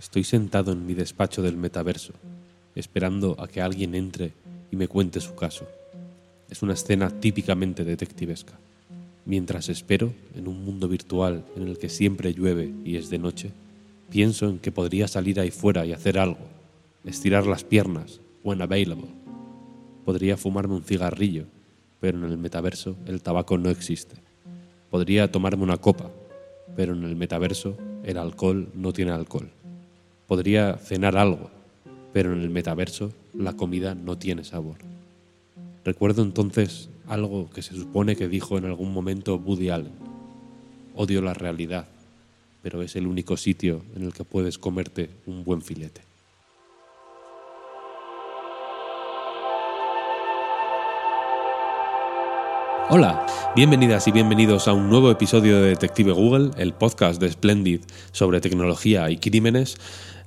Estoy sentado en mi despacho del metaverso, esperando a que alguien entre y me cuente su caso. Es una escena típicamente detectivesca. Mientras espero, en un mundo virtual en el que siempre llueve y es de noche, pienso en que podría salir ahí fuera y hacer algo, estirar las piernas, when available. Podría fumarme un cigarrillo, pero en el metaverso el tabaco no existe. Podría tomarme una copa, pero en el metaverso el alcohol no tiene alcohol. Podría cenar algo, pero en el metaverso la comida no tiene sabor. Recuerdo entonces algo que se supone que dijo en algún momento Woody Allen. Odio la realidad, pero es el único sitio en el que puedes comerte un buen filete. Hola, bienvenidas y bienvenidos a un nuevo episodio de Detective Google, el podcast de Splendid sobre tecnología y crímenes.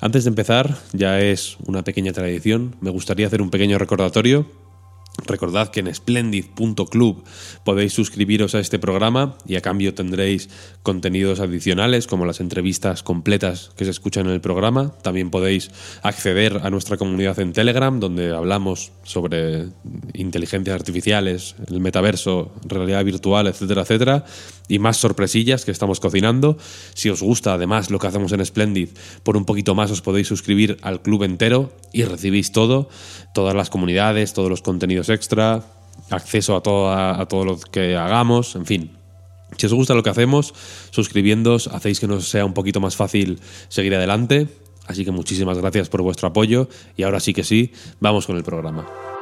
Antes de empezar, ya es una pequeña tradición, me gustaría hacer un pequeño recordatorio Recordad que en splendid.club podéis suscribiros a este programa y a cambio tendréis contenidos adicionales como las entrevistas completas que se escuchan en el programa. También podéis acceder a nuestra comunidad en Telegram donde hablamos sobre inteligencias artificiales, el metaverso, realidad virtual, etcétera, etcétera. Y más sorpresillas que estamos cocinando. Si os gusta además lo que hacemos en Splendid, por un poquito más os podéis suscribir al club entero y recibís todo, todas las comunidades, todos los contenidos extra, acceso a todo, a todo lo que hagamos, en fin. Si os gusta lo que hacemos, suscribiéndos hacéis que nos sea un poquito más fácil seguir adelante. Así que muchísimas gracias por vuestro apoyo y ahora sí que sí, vamos con el programa.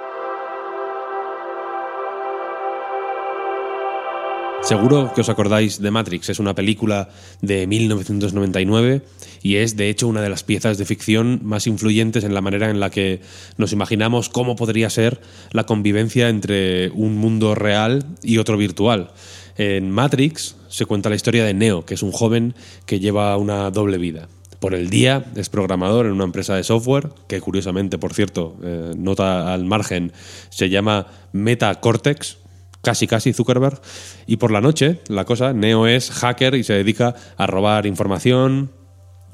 Seguro que os acordáis de Matrix, es una película de 1999 y es de hecho una de las piezas de ficción más influyentes en la manera en la que nos imaginamos cómo podría ser la convivencia entre un mundo real y otro virtual. En Matrix se cuenta la historia de Neo, que es un joven que lleva una doble vida. Por el día es programador en una empresa de software, que curiosamente, por cierto, eh, nota al margen, se llama Meta Cortex, casi casi Zuckerberg. Y por la noche, la cosa, Neo es hacker y se dedica a robar información,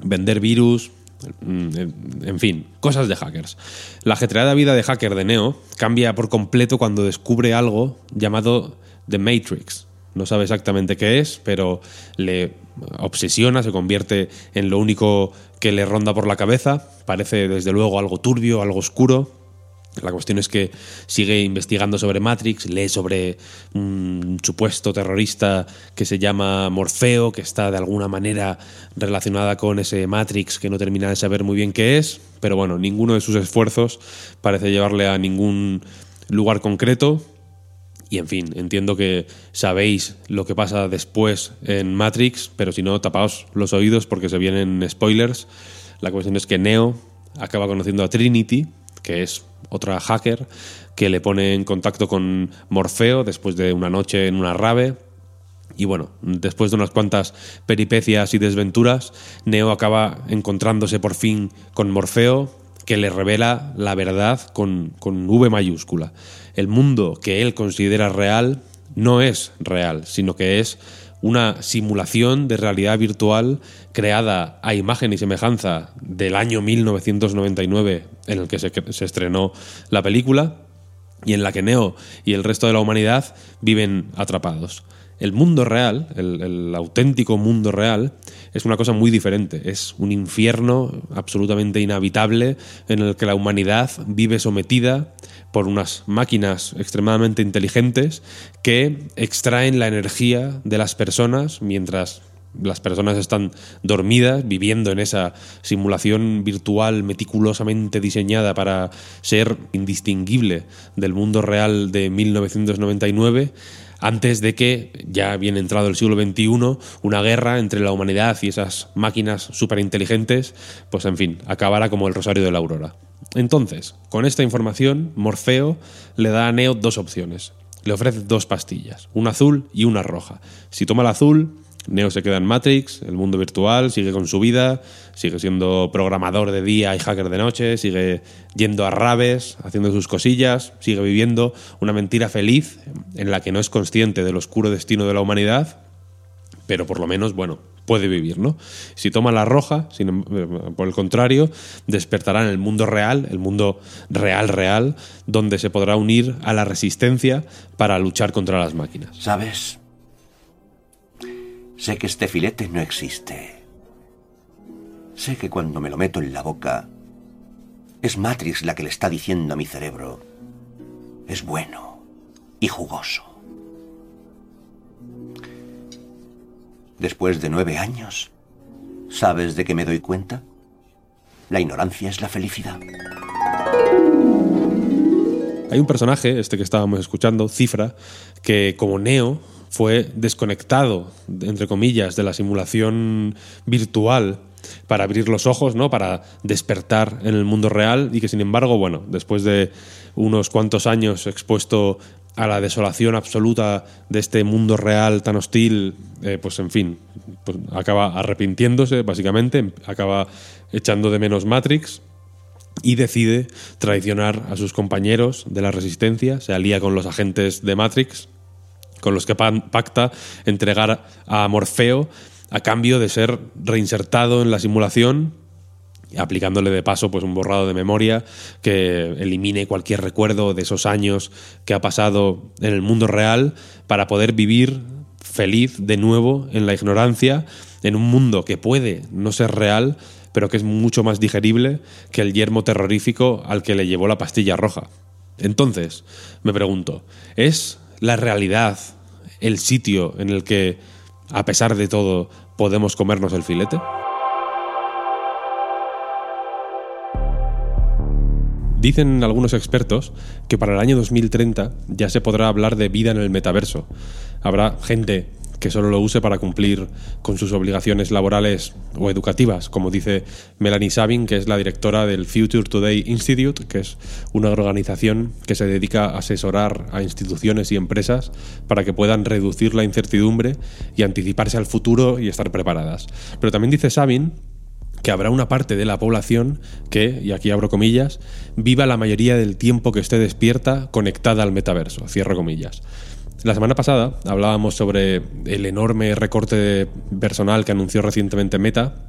vender virus, mm, en fin, cosas de hackers. La ajetreada vida de hacker de Neo cambia por completo cuando descubre algo llamado The Matrix. No sabe exactamente qué es, pero le obsesiona, se convierte en lo único que le ronda por la cabeza. Parece desde luego algo turbio, algo oscuro, la cuestión es que sigue investigando sobre Matrix, lee sobre un supuesto terrorista que se llama Morfeo, que está de alguna manera relacionada con ese Matrix que no termina de saber muy bien qué es, pero bueno, ninguno de sus esfuerzos parece llevarle a ningún lugar concreto. Y en fin, entiendo que sabéis lo que pasa después en Matrix, pero si no, tapaos los oídos porque se vienen spoilers. La cuestión es que Neo acaba conociendo a Trinity, que es otra hacker, que le pone en contacto con Morfeo después de una noche en una rave. Y bueno, después de unas cuantas peripecias y desventuras, Neo acaba encontrándose por fin con Morfeo, que le revela la verdad con, con V mayúscula. El mundo que él considera real no es real, sino que es una simulación de realidad virtual creada a imagen y semejanza del año 1999 en el que se, estrenó la película y en la que Neo y el resto de la humanidad viven atrapados. El mundo real, el, auténtico mundo real, es una cosa muy diferente. Es un infierno absolutamente inhabitable en el que la humanidad vive sometida por unas máquinas extremadamente inteligentes que extraen la energía de las personas mientras las personas están dormidas, viviendo en esa simulación virtual meticulosamente diseñada para ser indistinguible del mundo real de 1999, antes de que, ya bien entrado el siglo XXI, una guerra entre la humanidad y esas máquinas superinteligentes, pues en fin, acabara como el rosario de la aurora. Entonces, con esta información, Morfeo le da a Neo dos opciones. Le ofrece dos pastillas, una azul y una roja. Si toma la azul, Neo se queda en Matrix, el mundo virtual, sigue con su vida, sigue siendo programador de día y hacker de noche, sigue yendo a rabes, haciendo sus cosillas, sigue viviendo una mentira feliz en la que no es consciente del oscuro destino de la humanidad, pero por lo menos, bueno, puede vivir, ¿no? Si toma la roja, em, por el contrario, despertará en el mundo real, el mundo real real, donde se podrá unir a la resistencia para luchar contra las máquinas. ¿Sabes? Sé que este filete no existe. Sé que cuando me lo meto en la boca, es Matrix la que le está diciendo a mi cerebro, es bueno y jugoso. Después de nueve años, ¿sabes de qué me doy cuenta? La ignorancia es la felicidad. Hay un personaje, este que estábamos escuchando, Cifra, que como Neo fue desconectado, entre comillas, de la simulación virtual para abrir los ojos, ¿no? Para despertar en el mundo real y que sin embargo, bueno, después de unos cuantos años expuesto a la desolación absoluta de este mundo real tan hostil, eh, pues en fin, pues acaba arrepintiéndose, básicamente, acaba echando de menos Matrix y decide traicionar a sus compañeros de la resistencia, se alía con los agentes de Matrix, con los que pacta entregar a Morfeo a cambio de ser reinsertado en la simulación aplicándole de paso pues un borrado de memoria que elimine cualquier recuerdo de esos años que ha pasado en el mundo real para poder vivir feliz de nuevo en la ignorancia en un mundo que puede no ser real pero que es mucho más digerible que el yermo terrorífico al que le llevó la pastilla roja. Entonces, me pregunto, ¿es la realidad el sitio en el que, a pesar de todo, podemos comernos el filete? Dicen algunos expertos que para el año 2030 ya se podrá hablar de vida en el metaverso. Habrá gente que solo lo use para cumplir con sus obligaciones laborales o educativas, como dice Melanie Sabin, que es la directora del Future Today Institute, que es una organización que se dedica a asesorar a instituciones y empresas para que puedan reducir la incertidumbre y anticiparse al futuro y estar preparadas. Pero también dice Sabin que habrá una parte de la población que, y aquí abro comillas, viva la mayoría del tiempo que esté despierta conectada al metaverso, cierro comillas. La semana pasada hablábamos sobre el enorme recorte personal que anunció recientemente Meta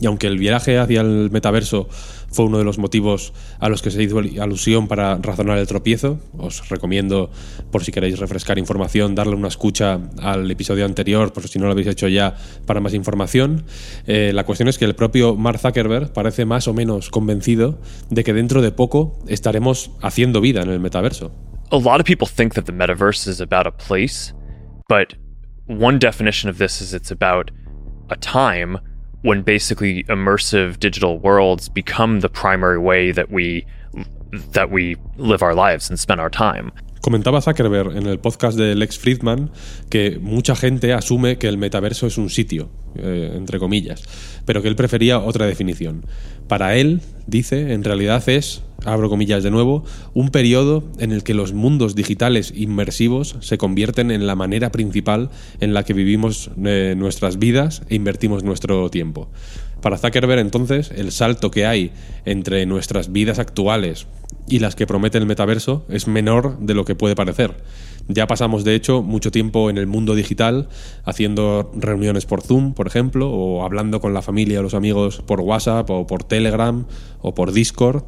y aunque el viaje hacia el metaverso fue uno de los motivos a los que se hizo alusión para razonar el tropiezo, os recomiendo, por si queréis refrescar información, darle una escucha al episodio anterior, por si no lo habéis hecho ya, para más información. Eh, la cuestión es que el propio Mark Zuckerberg parece más o menos convencido de que dentro de poco estaremos haciendo vida en el metaverso. A lot of people think that the metaverse is about a place, but one definition of this is it's about a time when basically immersive digital worlds become the primary way that we that we live our lives and spend our time. Comentaba Zuckerberg en el podcast de Lex Friedman que mucha gente asume que el metaverso es un sitio, eh, entre comillas, pero que él prefería otra definición. Para él, dice, en realidad es, abro comillas de nuevo, un periodo en el que los mundos digitales inmersivos se convierten en la manera principal en la que vivimos eh, nuestras vidas e invertimos nuestro tiempo. Para Zuckerberg, entonces, el salto que hay entre nuestras vidas actuales y las que promete el metaverso es menor de lo que puede parecer. Ya pasamos, de hecho, mucho tiempo en el mundo digital haciendo reuniones por Zoom, por ejemplo, o hablando con la familia o los amigos por WhatsApp o por Telegram o por Discord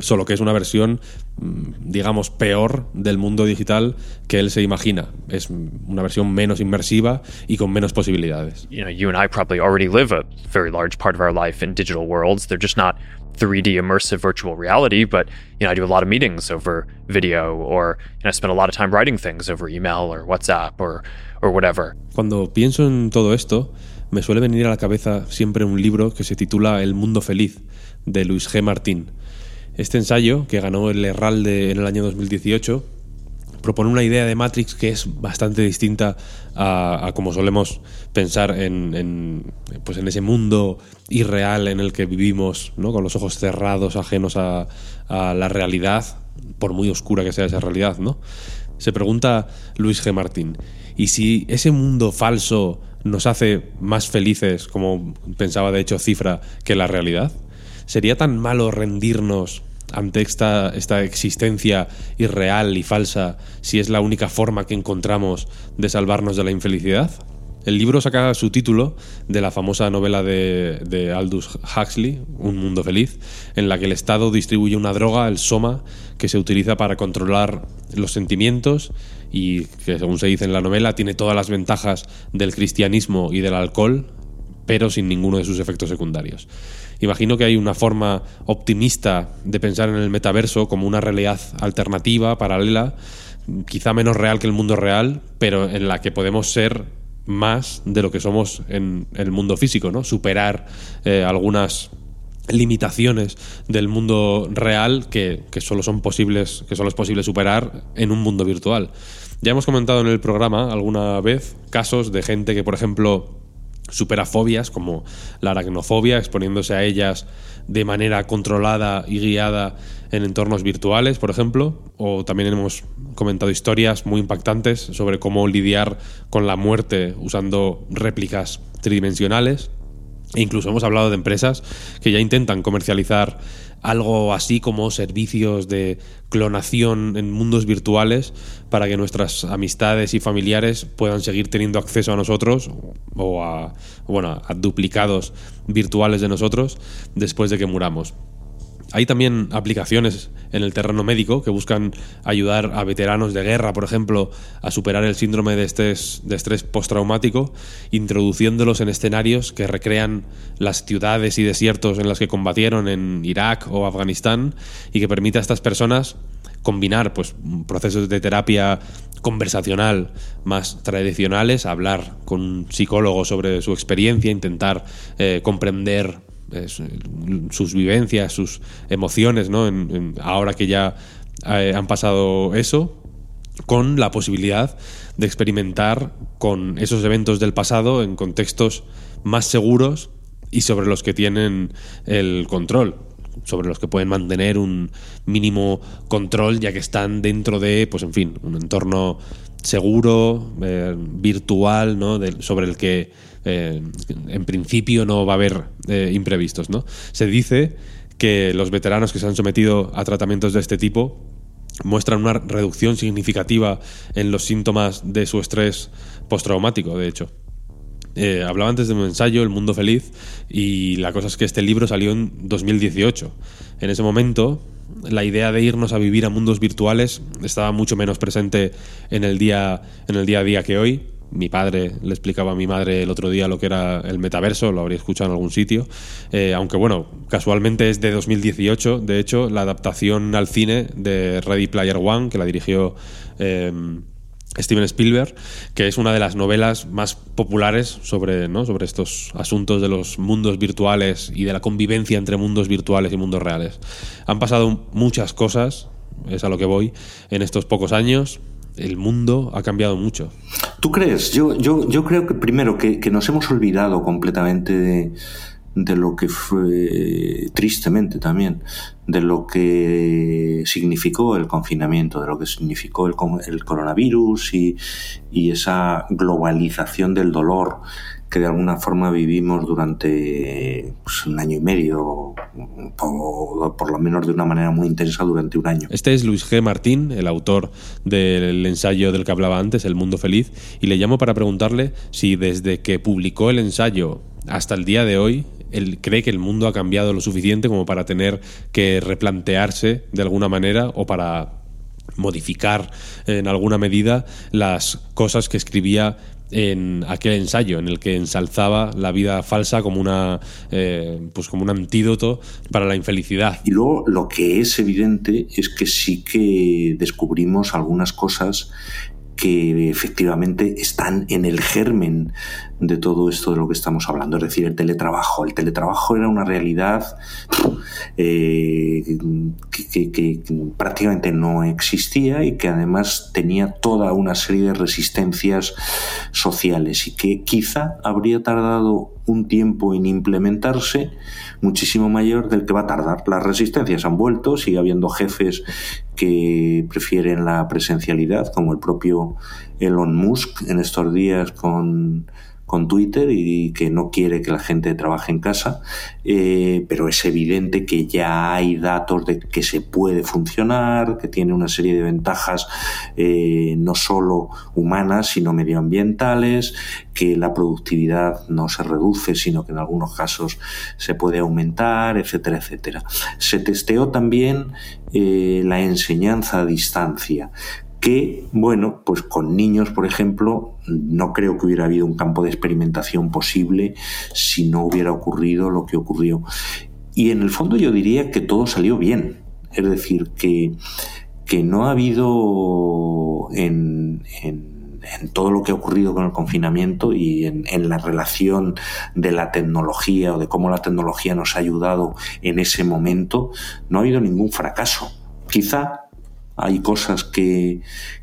solo que es una versión, digamos, peor del mundo digital que él se imagina. Es una versión menos inmersiva y con menos posibilidades. You know, you and I probably already live a very large part of our life in digital worlds. They're just not 3D immersive virtual reality, but you know, I do a lot of meetings over video or you know, I spend a lot of time writing things over email or WhatsApp or or whatever. Cuando pienso en todo esto, me suele venir a la cabeza siempre un libro que se titula El mundo feliz de Luis G. Martín. Este ensayo, que ganó el Herralde en el año 2018, propone una idea de Matrix que es bastante distinta a, como solemos pensar en, pues en ese mundo irreal en el que vivimos, ¿no? con los ojos cerrados, ajenos a, la realidad, por muy oscura que sea esa realidad. ¿no? Se pregunta Luis G. Martín, ¿y si ese mundo falso nos hace más felices, como pensaba de hecho Cifra, que la realidad? ¿Sería tan malo rendirnos ante esta, esta existencia irreal y falsa si es la única forma que encontramos de salvarnos de la infelicidad? El libro saca su título de la famosa novela de, Aldous Huxley, Un mundo feliz, en la que el Estado distribuye una droga, el soma, que se utiliza para controlar los sentimientos y que, según se dice en la novela, tiene todas las ventajas del cristianismo y del alcohol, pero sin ninguno de sus efectos secundarios. Imagino que hay una forma optimista de pensar en el metaverso como una realidad alternativa, paralela, quizá menos real que el mundo real, pero en la que podemos ser más de lo que somos en el mundo físico, ¿no? Superar eh, algunas limitaciones del mundo real que, que, solo son posibles, que solo es posible superar en un mundo virtual. Ya hemos comentado en el programa alguna vez casos de gente que, por ejemplo, superafobias como la aracnofobia, exponiéndose a ellas de manera controlada y guiada en entornos virtuales, por ejemplo, o también hemos comentado historias muy impactantes sobre cómo lidiar con la muerte usando réplicas tridimensionales. E incluso hemos hablado de empresas que ya intentan comercializar algo así como servicios de clonación en mundos virtuales para que nuestras amistades y familiares puedan seguir teniendo acceso a nosotros o a, bueno, a duplicados virtuales de nosotros después de que muramos. Hay también aplicaciones en el terreno médico que buscan ayudar a veteranos de guerra, por ejemplo, a superar el síndrome de estrés, de estrés postraumático, introduciéndolos en escenarios que recrean las ciudades y desiertos en las que combatieron en Irak o Afganistán y que permite a estas personas combinar pues, procesos de terapia conversacional más tradicionales, hablar con un psicólogo sobre su experiencia, intentar eh, comprender sus vivencias, sus emociones, ¿no? ahora que ya eh, han pasado eso, con la posibilidad de experimentar con esos eventos del pasado en contextos más seguros y sobre los que tienen el control, sobre los que pueden mantener un mínimo control ya que están dentro de, pues en fin, un entorno seguro, eh, virtual, ¿no? sobre el que eh, en principio no va a haber eh, imprevistos. ¿no? Se dice que los veteranos que se han sometido a tratamientos de este tipo muestran una reducción significativa en los síntomas de su estrés postraumático, de hecho. Eh, hablaba antes de un ensayo, El Mundo Feliz, y la cosa es que este libro salió en 2018. En ese momento, la idea de irnos a vivir a mundos virtuales estaba mucho menos presente en el día, en el día a día que hoy mi padre le explicaba a mi madre el otro día lo que era el metaverso, lo habría escuchado en algún sitio. Eh, aunque bueno, casualmente es de 2018, de hecho, la adaptación al cine de Ready Player One, que la dirigió eh, Steven Spielberg, que es una de las novelas más populares sobre, ¿no? sobre estos asuntos de los mundos virtuales y de la convivencia entre mundos virtuales y mundos reales. Han pasado muchas cosas, es a lo que voy, en estos pocos años el mundo ha cambiado mucho. ¿Tú crees? Yo, yo, yo creo que primero que, nos hemos olvidado completamente de, de lo que fue, tristemente también, de lo que significó el confinamiento, de lo que significó el, el coronavirus y, y, esa globalización del dolor que de alguna forma vivimos durante pues, un año y medio, por, por, lo menos de una manera muy intensa durante un año. Este es Luis G. Martín, el autor del ensayo del que hablaba antes, El Mundo Feliz, y le llamo para preguntarle si desde que publicó el ensayo hasta el día de hoy, él cree que el mundo ha cambiado lo suficiente como para tener que replantearse de alguna manera o para modificar en alguna medida las cosas que escribía en aquel ensayo en el que ensalzaba la vida falsa como una eh, pues como un antídoto para la infelicidad. Y luego lo que es evidente es que sí que descubrimos algunas cosas que efectivamente están en el germen de todo esto de lo que estamos hablando, es decir, el teletrabajo. El teletrabajo era una realidad eh, que, prácticamente no existía y que además tenía toda una serie de resistencias sociales y que quizá habría tardado un tiempo en implementarse muchísimo mayor del que va a tardar. Las resistencias han vuelto, sigue habiendo jefes que prefieren la presencialidad, como el propio Elon Musk en estos días con con Twitter y que no quiere que la gente trabaje en casa, eh, pero es evidente que ya hay datos de que se puede funcionar, que tiene una serie de ventajas eh, no solo humanas, sino medioambientales, que la productividad no se reduce, sino que en algunos casos se puede aumentar, etcétera, etcétera. Se testeó también eh, la enseñanza a distancia que, bueno, pues con niños, por ejemplo, no creo que hubiera habido un campo de experimentación posible si no hubiera ocurrido lo que ocurrió. Y en el fondo yo diría que todo salió bien. Es decir, que, que no ha habido en, en, todo lo que ha ocurrido con el confinamiento y en, en, la relación de la tecnología o de cómo la tecnología nos ha ayudado en ese momento, no ha habido ningún fracaso. Quizá hay cosas que,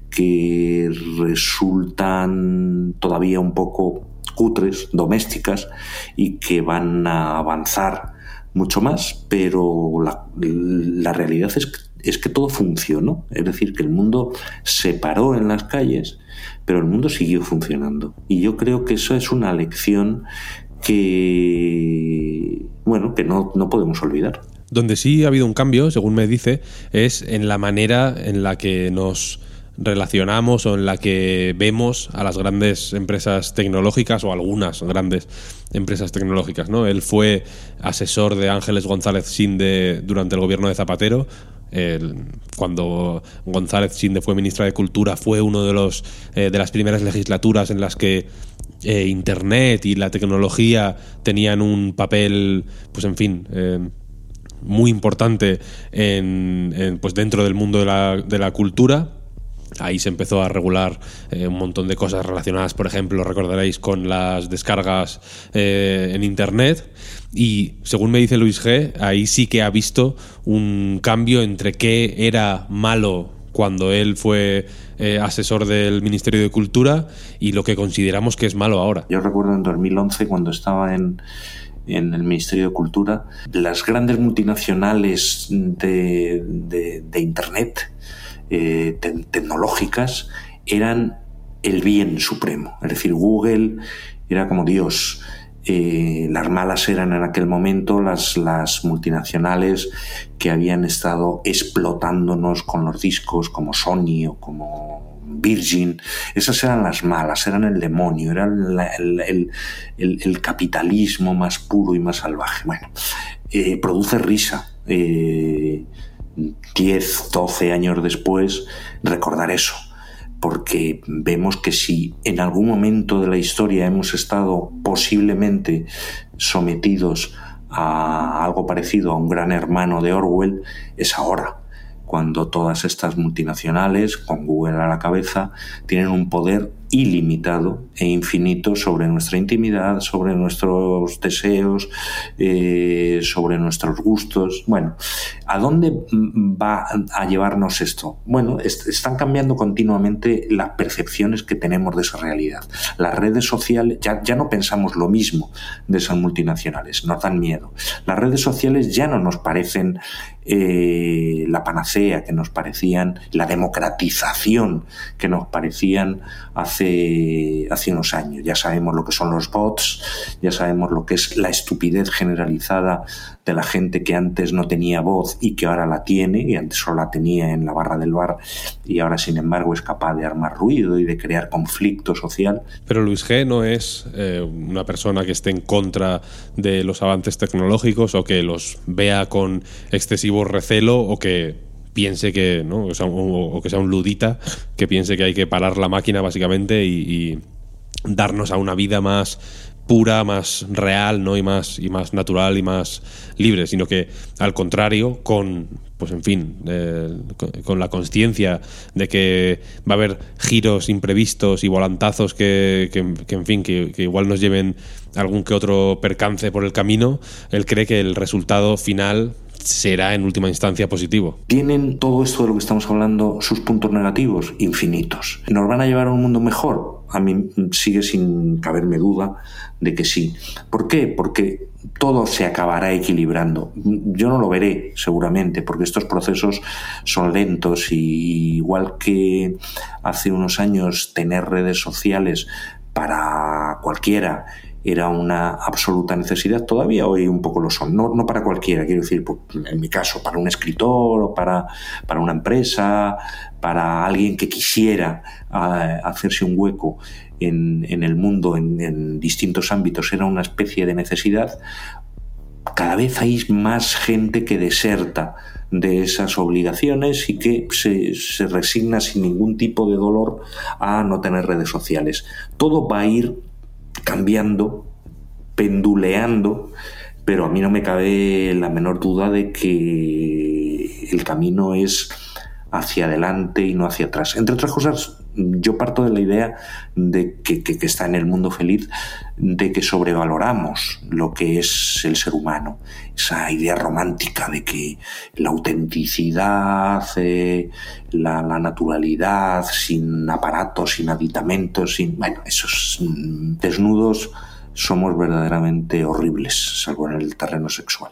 que resultan todavía un poco cutres, domésticas, y que van a avanzar mucho más, pero la, la realidad es que, es que todo funcionó. Es decir, que el mundo se paró en las calles, pero el mundo siguió funcionando. Y yo creo que eso es una lección que, bueno, que no, no podemos olvidar. Donde sí ha habido un cambio, según me dice, es en la manera en la que nos relacionamos o en la que vemos a las grandes empresas tecnológicas o algunas grandes empresas tecnológicas. ¿no? Él fue asesor de Ángeles González Sinde durante el gobierno de Zapatero. cuando González Sinde fue ministra de Cultura, fue uno de los eh, de las primeras legislaturas en las que eh, Internet y la tecnología tenían un papel, pues en fin, eh, muy importante en, pues dentro del mundo de la, de la cultura. Ahí se empezó a regular eh, un montón de cosas relacionadas, por ejemplo, recordaréis, con las descargas eh, en Internet. Y según me dice Luis G, ahí sí que ha visto un cambio entre qué era malo cuando él fue eh, asesor del Ministerio de Cultura y lo que consideramos que es malo ahora. Yo recuerdo en 2011 cuando estaba en, en el Ministerio de Cultura, las grandes multinacionales de, Internet eh, tecnológicas eran el bien supremo. Es decir, Google era como Dios. Eh, las malas eran en aquel momento las, las multinacionales que habían estado explotándonos con los discos como Sony o como Virgin, esas eran las malas, eran el demonio, era el, capitalismo más puro y más salvaje. Bueno, eh, produce risa. Eh, 10, 12 años después, recordar eso porque vemos que si en algún momento de la historia hemos estado posiblemente sometidos a algo parecido a un gran hermano de Orwell, es ahora cuando todas estas multinacionales, con Google a la cabeza, tienen un poder ilimitado e infinito sobre nuestra intimidad, sobre nuestros deseos, eh, sobre nuestros gustos. Bueno, ¿a dónde va a llevarnos esto? Bueno, están cambiando continuamente las percepciones que tenemos de esa realidad. Las redes sociales, ya, ya no pensamos lo mismo de esas multinacionales, nos dan miedo. Las redes sociales ya no nos parecen eh, la panacea que nos parecían, la democratización que nos parecían hace, hace unos años. Ya sabemos lo que son los bots, ya sabemos lo que es la estupidez generalizada de la gente que antes no tenía voz y que ahora la tiene, y antes solo la tenía en la barra del bar y ahora sin embargo es capaz de armar ruido y de crear conflicto social. Pero Luis G no es eh, una persona que esté en contra de los avances tecnológicos o que los vea con excesivo recelo o que piense que, ¿no? o, que sea un ludita que piense que hay que parar la máquina básicamente y darnos a una vida más pura, más real, ¿no? Y más, y más natural y más libre, sino que al contrario, con pues en fin, eh, con, la conciencia de que va a haber giros imprevistos y volantazos que, en fin, que, igual nos lleven algún que otro percance por el camino, él cree que el resultado final será en última instancia positivo. ¿Tienen todo esto de lo que estamos hablando sus puntos negativos? Infinitos. ¿Nos van a llevar a un mundo mejor? A mí sigue sin caberme duda de que sí. ¿Por qué? Porque todo se acabará equilibrando. Yo no lo veré, seguramente, porque estos procesos son lentos y igual que hace unos años tener redes sociales para cualquiera era una absoluta necesidad, todavía hoy un poco lo son, no, no para cualquiera, quiero decir, pues, en mi caso, para un escritor o para, para una empresa, para alguien que quisiera ah, hacerse un hueco en, en el mundo en, distintos ámbitos, era una especie de necesidad, cada vez hay más gente que deserta de esas obligaciones y que se, resigna sin ningún tipo de dolor a no tener redes sociales. Todo va a ir cambiando, penduleando, pero a mí no me cabe la menor duda de que el camino es hacia adelante y no hacia atrás. Entre otras cosas, yo parto de la idea de que, está en el mundo feliz, de que sobrevaloramos lo que es el ser humano. Esa idea romántica de que la autenticidad, eh, la, la, naturalidad, sin aparatos, sin aditamentos, sin. Bueno, esos desnudos somos verdaderamente horribles, salvo en el terreno sexual.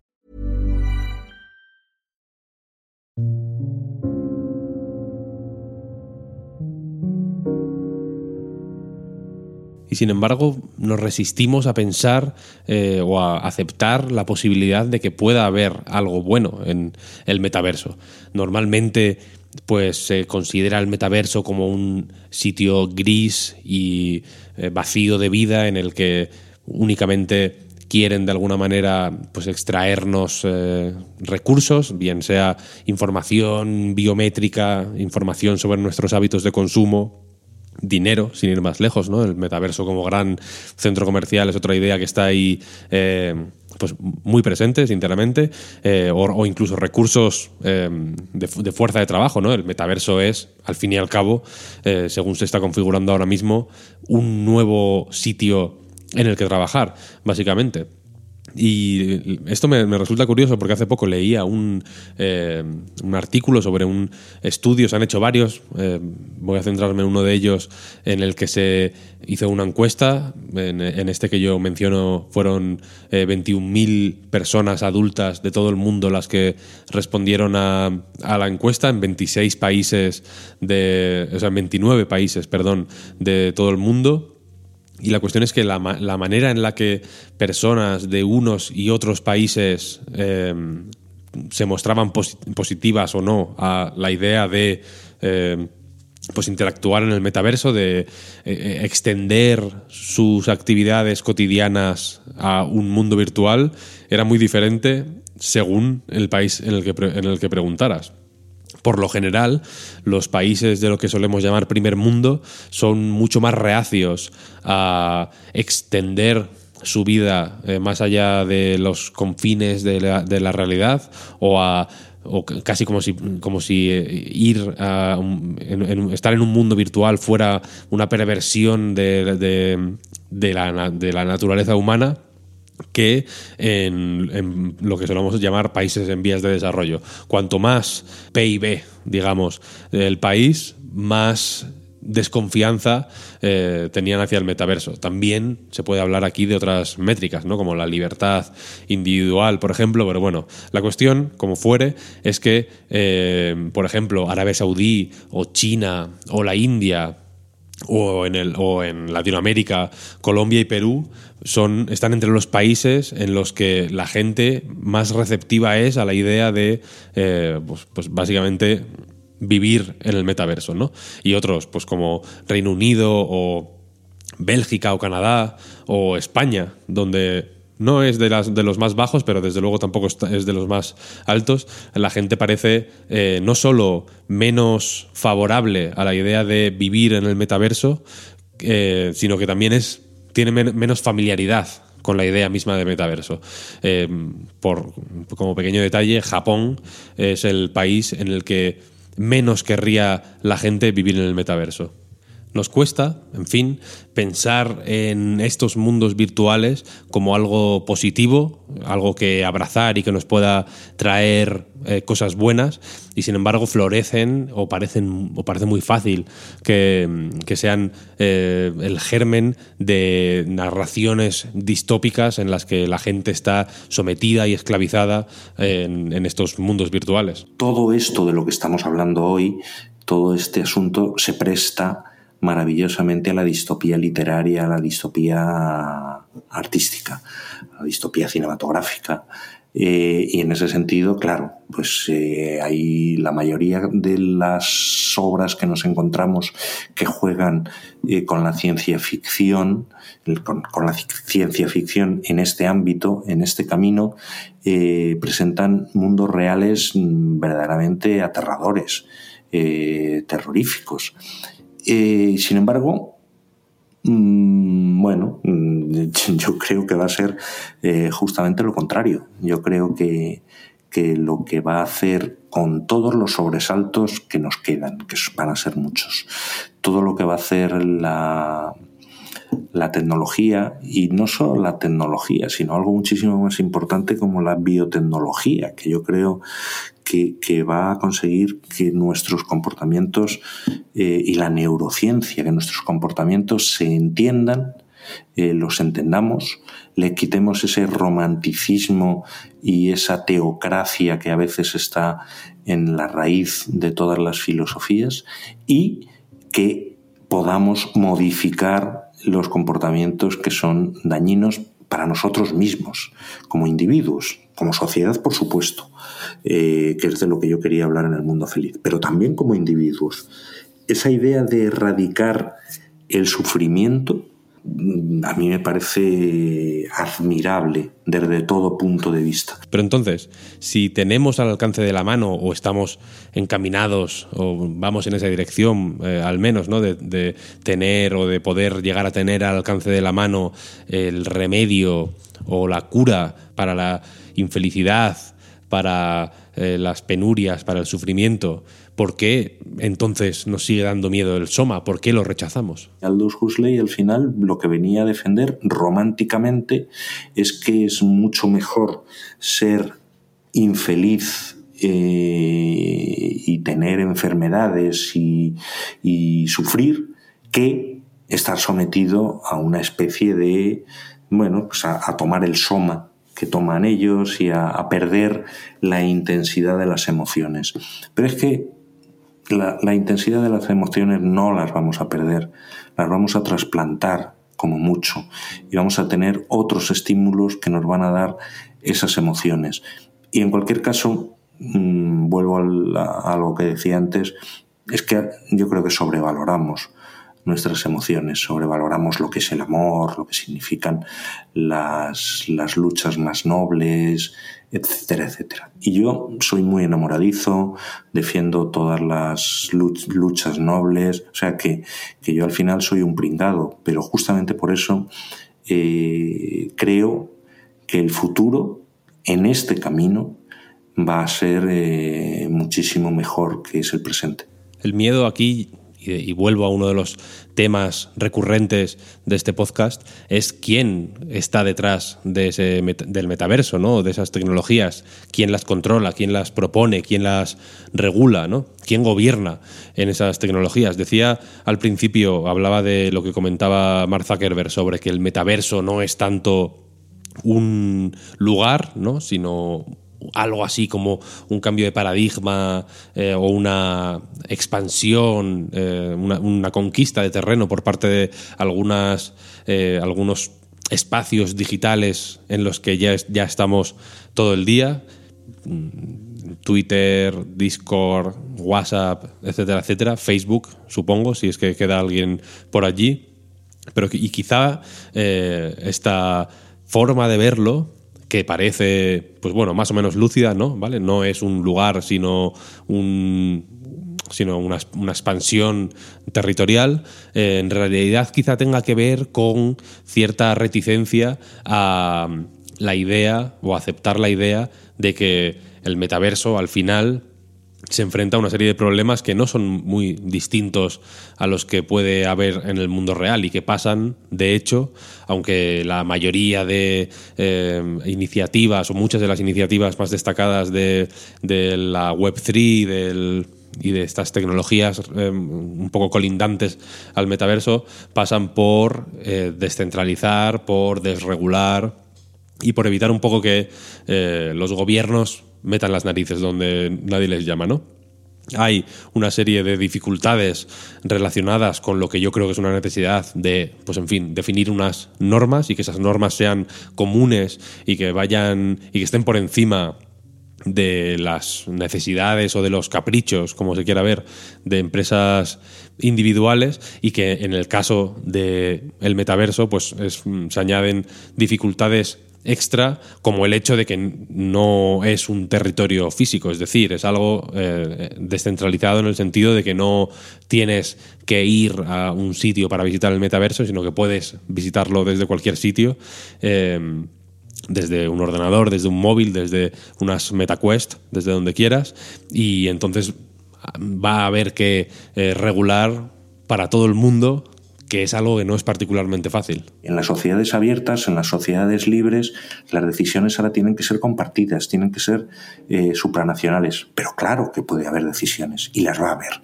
Y sin embargo nos resistimos a pensar eh, o a aceptar la posibilidad de que pueda haber algo bueno en el metaverso. Normalmente pues se considera el metaverso como un sitio gris y eh, vacío de vida en el que únicamente quieren de alguna manera pues extraernos eh, recursos, bien sea información biométrica, información sobre nuestros hábitos de consumo, dinero, sin ir más lejos, ¿no? El metaverso como gran centro comercial es otra idea que está ahí eh, pues muy presente, sinceramente, eh, o, incluso recursos eh, de, fuerza de trabajo, ¿no? El metaverso es, al fin y al cabo, según se está configurando ahora mismo, un nuevo sitio en el que trabajar, básicamente. Y esto me, resulta curioso porque hace poco leía un, eh, un, artículo sobre un estudio, se han hecho varios, eh, voy a centrarme en uno de ellos en el que se hizo una encuesta, en, este que yo menciono fueron 21.000 eh, personas adultas de todo el mundo las que respondieron a, a, la encuesta en 26 países, de, o sea, en 29 países, perdón, de todo el mundo y la cuestión es que la, manera en la que personas de unos y otros países eh, se mostraban positivas o no a la idea de eh, pues interactuar en el metaverso, de eh, extender sus actividades cotidianas a un mundo virtual, era muy diferente según el país en el que, en el que preguntaras. Por lo general, los países de lo que solemos llamar primer mundo son mucho más reacios a extender su vida eh, más allá de los confines de la, realidad o a casi como si, como si eh, ir a estar en un mundo virtual fuera una perversión de, la, de la naturaleza humana que en, lo que solemos llamar países en vías de desarrollo. Cuanto más PIB, digamos, del país, más desconfianza eh, tenían hacia el metaverso. También se puede hablar aquí de otras métricas, ¿no? como la libertad individual, por ejemplo, pero bueno, la cuestión, como fuere, es que, eh, por ejemplo, Arabia Saudí o China o la India o en, el, o en Latinoamérica, Colombia y Perú, son, están entre los países en los que la gente más receptiva es a la idea de, eh, pues, pues, básicamente, vivir en el metaverso, ¿no? Y otros, pues como Reino Unido o Bélgica o Canadá o España, donde no es de, los más bajos, pero desde luego tampoco es de los más altos, la gente parece eh, no solo menos favorable a la idea de vivir en el metaverso, eh, sino que también es, tiene menos familiaridad con la idea misma de metaverso. Eh, por, como pequeño detalle, Japón es el país en el que menos querría la gente vivir en el metaverso. Nos cuesta, en fin, pensar en estos mundos virtuales como algo positivo, algo que abrazar y que nos pueda traer eh, cosas buenas, y sin embargo florecen o parecen o parece muy fácil que, sean eh, el germen de narraciones distópicas en las que la gente está sometida y esclavizada en, en estos mundos virtuales. Todo esto de lo que estamos hablando hoy, todo este asunto se presta maravillosamente a la distopía literaria, a la distopía artística, a la distopía cinematográfica. Eh, y en ese sentido, claro, pues eh, hay la mayoría de las obras que nos encontramos que juegan eh, con la ciencia ficción, con, la ciencia ficción en este ámbito, en este camino, presentan mundos reales mm, verdaderamente aterradores, terroríficos. Eh, sin embargo, mm, bueno, mm, yo creo que va a ser eh, justamente lo contrario. Yo creo que, que lo que va a hacer con todos los sobresaltos que nos quedan, que van a ser muchos, todo lo que va a hacer la, la tecnología, y no solo la tecnología, sino algo muchísimo más importante como la biotecnología, que yo creo que, va a conseguir que nuestros comportamientos eh, y la neurociencia, que nuestros comportamientos se entiendan, eh, los entendamos, le quitemos ese romanticismo y esa teocracia que a veces está en la raíz de todas las filosofías y que podamos modificar los comportamientos que son dañinos para nosotros mismos, como individuos, como sociedad, por supuesto, eh, que es de lo que yo quería hablar en el mundo feliz, pero también como individuos. Esa idea de erradicar el sufrimiento a mí me parece admirable desde todo punto de vista. Pero entonces, si tenemos al alcance de la mano o estamos encaminados o vamos en esa dirección, eh, al menos, ¿no? De, tener o de poder llegar a tener al alcance de la mano el remedio o la cura para la infelicidad, para eh, las penurias, para el sufrimiento, ¿por qué entonces nos sigue dando miedo el soma? ¿Por qué lo rechazamos? Aldous Huxley al final lo que venía a defender románticamente es que es mucho mejor ser infeliz eh, y tener enfermedades y, sufrir que estar sometido a una especie de, bueno, pues a tomar el soma que toman ellos y a, perder la intensidad de las emociones. Pero es que la, la, intensidad de las emociones no las vamos a perder, las vamos a trasplantar como mucho y vamos a tener otros estímulos que nos van a dar esas emociones. Y en cualquier caso, mm, vuelvo a, a lo que decía antes, es que yo creo que sobrevaloramos nuestras emociones, sobrevaloramos lo que es el amor, lo que significan las, las luchas más nobles, etcétera, etcétera. Y yo soy muy enamoradizo, defiendo todas las luchas nobles, o sea que, que yo al final soy un pringado, pero justamente por eso eh, creo que el futuro en este camino va a ser eh, muchísimo mejor que es el presente. El miedo aquí y, vuelvo a uno de los temas recurrentes de este podcast, es quién está detrás de ese del metaverso, ¿no? de esas tecnologías, quién las controla, quién las propone, quién las regula, ¿no? quién gobierna en esas tecnologías. Decía al principio, hablaba de lo que comentaba Mark Zuckerberg sobre que el metaverso no es tanto un lugar, ¿no? sino algo así como un cambio de paradigma eh, o una expansión, eh, una, conquista de terreno por parte de algunas, eh, algunos espacios digitales en los que ya, ya estamos todo el día. Mm, Twitter, Discord, WhatsApp, etcétera, etcétera. Facebook, supongo, si es que queda alguien por allí. Pero y quizá esta forma de verlo que parece, pues bueno, más o menos lúcida, ¿no? ¿Vale? No es un lugar, sino un sino una, expansión territorial, eh, en realidad quizá tenga que ver con cierta reticencia a la idea o aceptar la idea de que el metaverso al final se enfrenta a una serie de problemas que no son muy distintos a los que puede haber en el mundo real y que pasan, de hecho, aunque la mayoría de eh, iniciativas o muchas de las iniciativas más destacadas de, la Web3 y de estas tecnologías eh, un poco colindantes al metaverso pasan por eh, descentralizar, por desregular y por evitar un poco que los gobiernos metan las narices donde nadie les llama, ¿no? Hay una serie de dificultades relacionadas con lo que yo creo que es una necesidad de, pues en fin, definir unas normas y que esas normas sean comunes y que vayan y que estén por encima de las necesidades o de los caprichos, como se quiera ver, de empresas individuales y que en el caso del el metaverso pues se añaden dificultades extra como el hecho de que no es un territorio físico, es decir, es algo eh, descentralizado en el sentido de que no tienes que ir a un sitio para visitar el metaverso, sino que puedes visitarlo desde cualquier sitio. Em, desde un ordenador, desde un móvil, desde unas MetaQuest, desde donde quieras, y entonces va a haber que eh, regular para todo el mundo que es algo que no es particularmente fácil. En las sociedades abiertas, en las sociedades libres, las decisiones ahora tienen que ser compartidas, tienen que ser eh, supranacionales. Pero claro que puede haber decisiones y las va a haber.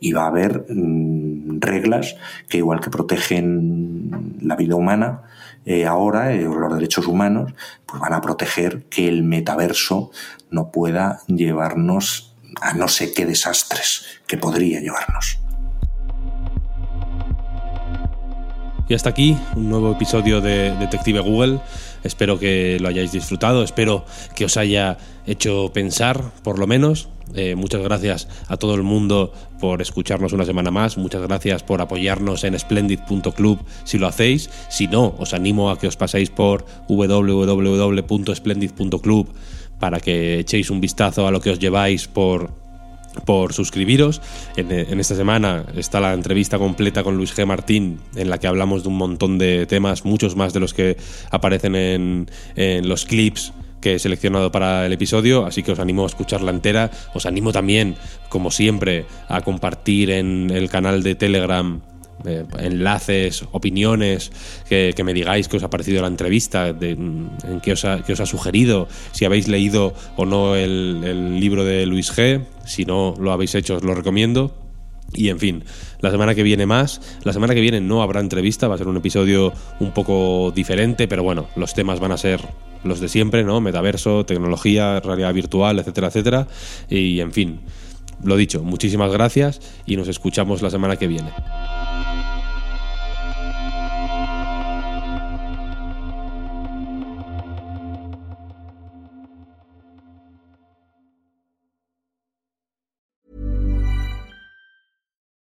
Y va a haber mm, reglas que igual que protegen la vida humana, eh, ahora, eh, los derechos humanos, pues van a proteger que el metaverso no pueda llevarnos a no sé qué desastres que podría llevarnos. Y hasta aquí un nuevo episodio de Detective Google. Espero que lo hayáis disfrutado, espero que os haya hecho pensar, por lo menos. Eh, muchas gracias a todo el mundo por escucharnos una semana más. Muchas gracias por apoyarnos en splendid.club si lo hacéis. Si no, os animo a que os paséis por www.splendid.club para que echéis un vistazo a lo que os lleváis por por suscribiros. En, esta semana está la entrevista completa con Luis G. Martín, en la que hablamos de un montón de temas, muchos más de los que aparecen en, en los clips que he seleccionado para el episodio, así que os animo a escucharla entera. Os animo también, como siempre, a compartir en el canal de Telegram eh, enlaces, opiniones, que, me digáis qué os ha parecido la entrevista, de, mm, qué os, ha, sugerido, si habéis leído o no el, libro de Luis G. Si no lo habéis hecho, os lo recomiendo. Y en fin, la semana que viene más. La semana que viene no habrá entrevista, va a ser un episodio un poco diferente, pero bueno, los temas van a ser los de siempre, ¿no? Metaverso, tecnología, realidad virtual, etcétera, etcétera. Y en fin, lo dicho, muchísimas gracias y nos escuchamos la semana que viene.